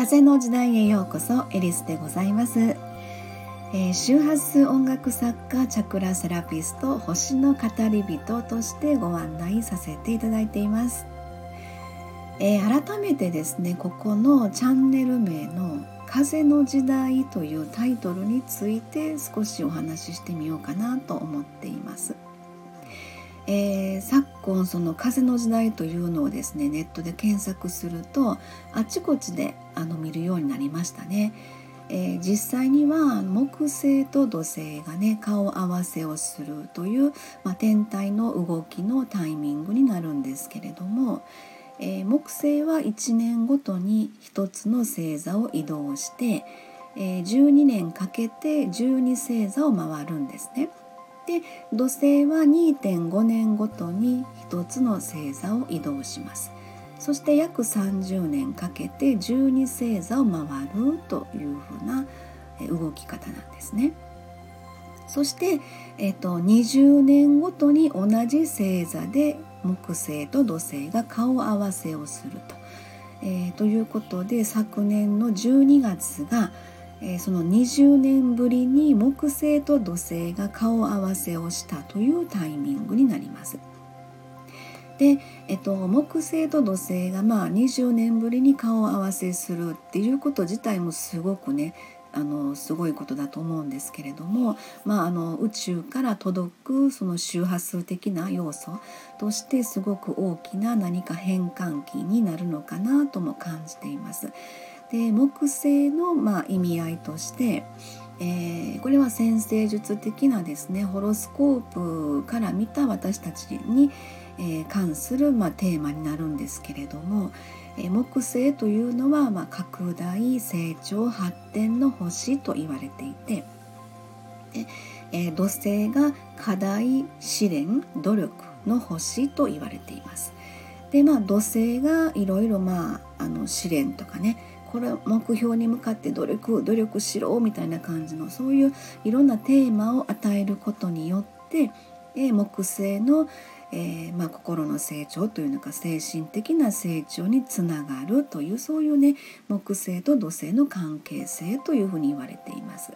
風の時代へようこそエリスでございます、えー、周波数音楽作家チャクラセラピスト星の語り人としてご案内させていただいています、えー、改めてですねここのチャンネル名の風の時代というタイトルについて少しお話ししてみようかなと思っています。えー、昨今その風の時代というのをですねネットで検索するとあちこちであの見るようになりましたね。えー、実際には木星と土星がね顔合わせをするという、まあ、天体の動きのタイミングになるんですけれども、えー、木星は1年ごとに1つの星座を移動して、えー、12年かけて12星座を回るんですね。で土星は2.5年ごとに1つの星座を移動しますそして約30年かけて12星座を回るというふうな動き方なんですね。そして、えっと、20年ごとに同じ星座で木星と土星が顔合わせをすると。えー、ということで昨年の12月がえ、その20年ぶりに木星と土星が顔合わせをしたというタイミングになります。で、えっと、木星と土星がまあ20年ぶりに顔合わせするっていうこと自体もすごくねあのすごいことだと思うんですけれども、まあ、あの宇宙から届くその周波数的な要素としてすごく大きな何か変換器になるのかなとも感じています。で木星のまあ意味合いとして、えー、これは先生術的なですねホロスコープから見た私たちに、えー、関する、まあ、テーマになるんですけれども、えー、木星というのは、まあ、拡大成長発展の星と言われていてで、えー、土星が課題試練努力の星と言われています。でまあ土星がいろいろまああの試練とかねこれ目標に向かって努力努力しろみたいな感じのそういういろんなテーマを与えることによって、え木星の、えー、まあ、心の成長というのか精神的な成長につながるというそういうね木星と土星の関係性というふうに言われています。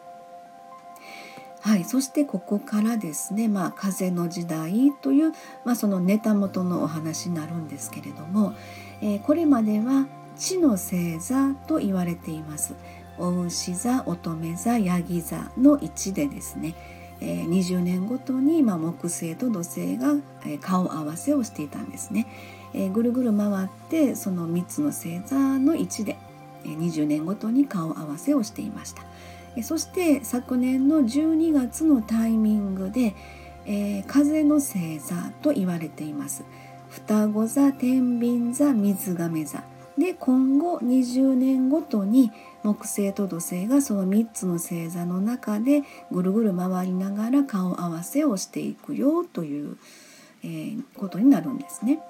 はい、そしてここからですね、まあ、風の時代という、まあ、そのネタ元のお話になるんですけれども、えー、これまでは地の星座と言われていますお牛座乙女座ヤギ座の位置でですね、20年ごとに、木星と土星が、顔合わせをしていたんですね、ぐるぐる回ってその3つの星座の位置で、20年ごとに顔合わせをしていました、そして昨年の12月のタイミングで、えー、風の星座と言われています。双子座天秤座水亀座。で今後20年ごとに木星と土星がその3つの星座の中でぐるぐる回りながら顔合わせをしていくよという、えー、ことになるんですね。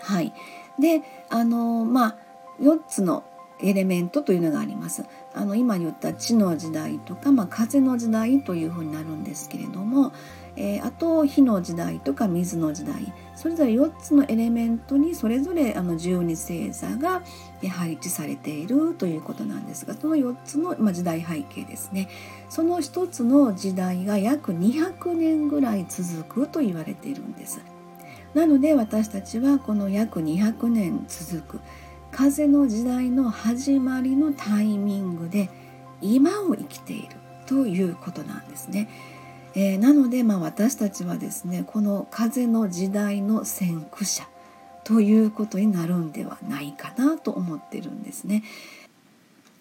はい、であのまあ4つのエレメントというのがあります。あの今言った地の時代とか、まあ、風の時代というふうになるんですけれども、えー、あと火の時代とか水の時代それぞれ4つのエレメントにそれぞれあの12星座が配置されているということなんですがその4つの、まあ、時代背景ですねその1つの時代が約200年ぐらい続くと言われているんです。なので私たちはこの約200年続く風の時代の始まりのタイミングで今を生きているということなんですね。えー、なので、まあ、私たちはですねこの風の時代の先駆者ということになるんではないかなと思ってるんですね。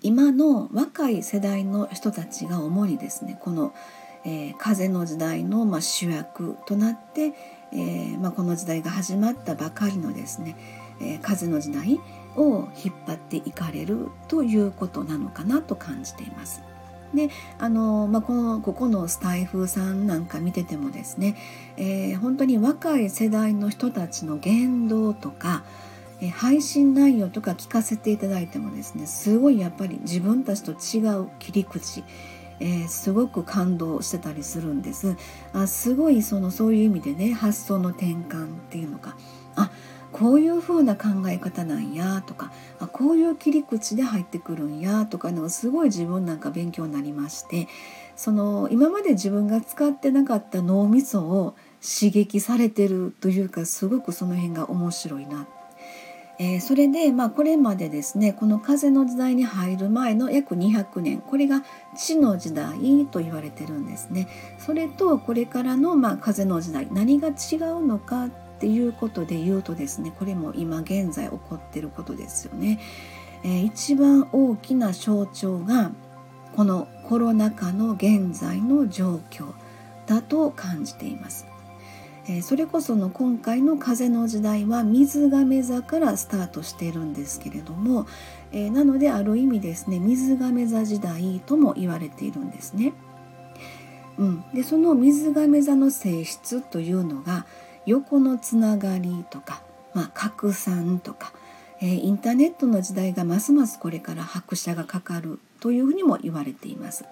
今の若い世代の人たちが主にですねこの、えー、風の時代の、まあ、主役となって、えー、まあ、この時代が始まったばかりのですね、え風の時代を引っ張っていかれるということなのかなと感じています。であの、まあ、このここのスタイフさんなんか見ててもですね、えー、本当に若い世代の人たちの言動とか、えー、配信内容とか聞かせていただいてもですねすごいやっぱり自分たちと違う切り口えー、すごく感動してたりするんです。あすごいそのそういう意味でね発想の転換っていうのかあこういう風な考え方なんやとかあこういう切り口で入ってくるんやとかのすごい自分なんか勉強になりましてその今まで自分が使ってなかった脳みそを刺激されてるというかすごくその辺が面白いなえー、それで、まあ、これまでですねこの風の時代に入る前の約200年これが地の時代と言われてるんですね。それとこれからの、まあ、風の時代何が違うのかっていうことで言うとですねこれも今現在起こってることですよね。えー、一番大きな象徴がこのコロナ禍の現在の状況だと感じています。えー、それこその今回の風の時代は水亀座からスタートしているんですけれども、えー、なのである意味ですね水亀座時代とも言われているんですね。うん、でその水亀座の性質というのが横のつながりとか、まあ、拡散とか、えー、インターネットの時代がますますこれから拍車がかかるというふうにも言われています。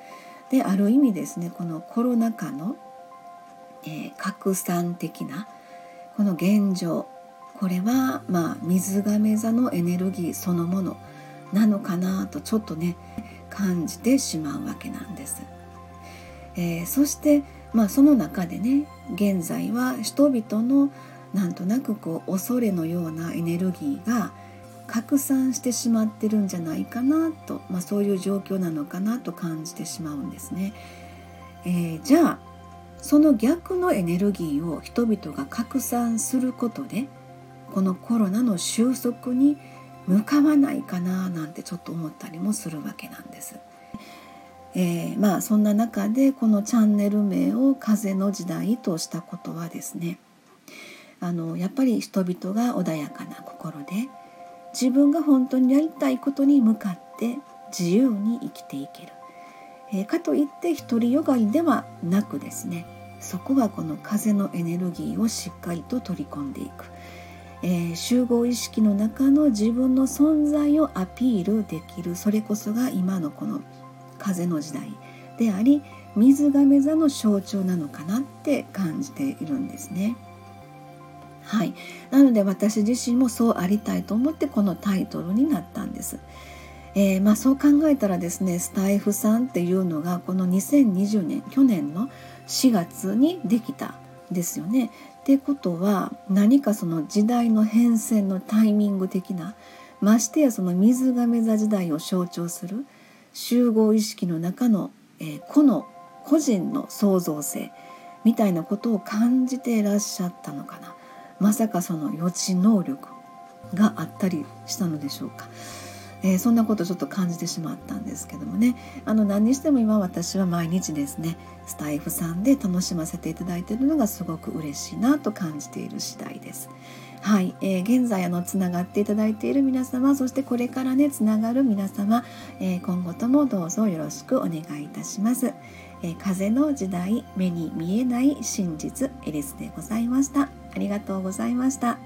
である意味ですねこのコロナ禍のえー、拡散的なこの現状これはまあ水亀座のエネルギーそのものなのかなとちょっとね感じてしまうわけなんです。えー、そして、まあ、その中でね現在は人々のなんとなくこう恐れのようなエネルギーが拡散してしまってるんじゃないかなと、まあ、そういう状況なのかなと感じてしまうんですね。えー、じゃあその逆のエネルギーを人々が拡散することでこのコロナの収束に向かわないかななんてちょっと思ったりもするわけなんです。えー、まあそんな中でこのチャンネル名を「風の時代」としたことはですねあのやっぱり人々が穏やかな心で自分が本当にやりたいことに向かって自由に生きていける。えかといって独りよがりではなくですねそこはこの風のエネルギーをしっかりと取り込んでいく、えー、集合意識の中の自分の存在をアピールできる。それこそが今のこの風の時代であり水亀座の象徴なのかなって感じているんですね。はい、なので私自身もそうありたいと思ってこのタイトルになったんです。えー、まあ、そう考えたらですねスタイフさんっていうのがこの2020年去年の4月にできたんですよね。ってことは何かその時代の変遷のタイミング的なましてやその水亀座時代を象徴する集合意識の中の、えー、個の個人の創造性みたいなことを感じていらっしゃったのかなまさかその予知能力があったりしたのでしょうか。えー、そんなことちょっと感じてしまったんですけどもねあの何にしても今私は毎日ですねスタイフさんで楽しませていただいているのがすごく嬉しいなと感じている次第です。はい、えー、現在あのつながっていただいている皆様そしてこれからねつながる皆様、えー、今後ともどうぞよろしくお願いいたします。えー、風の時代目に見えない真実エリスでございました。ありがとうございました。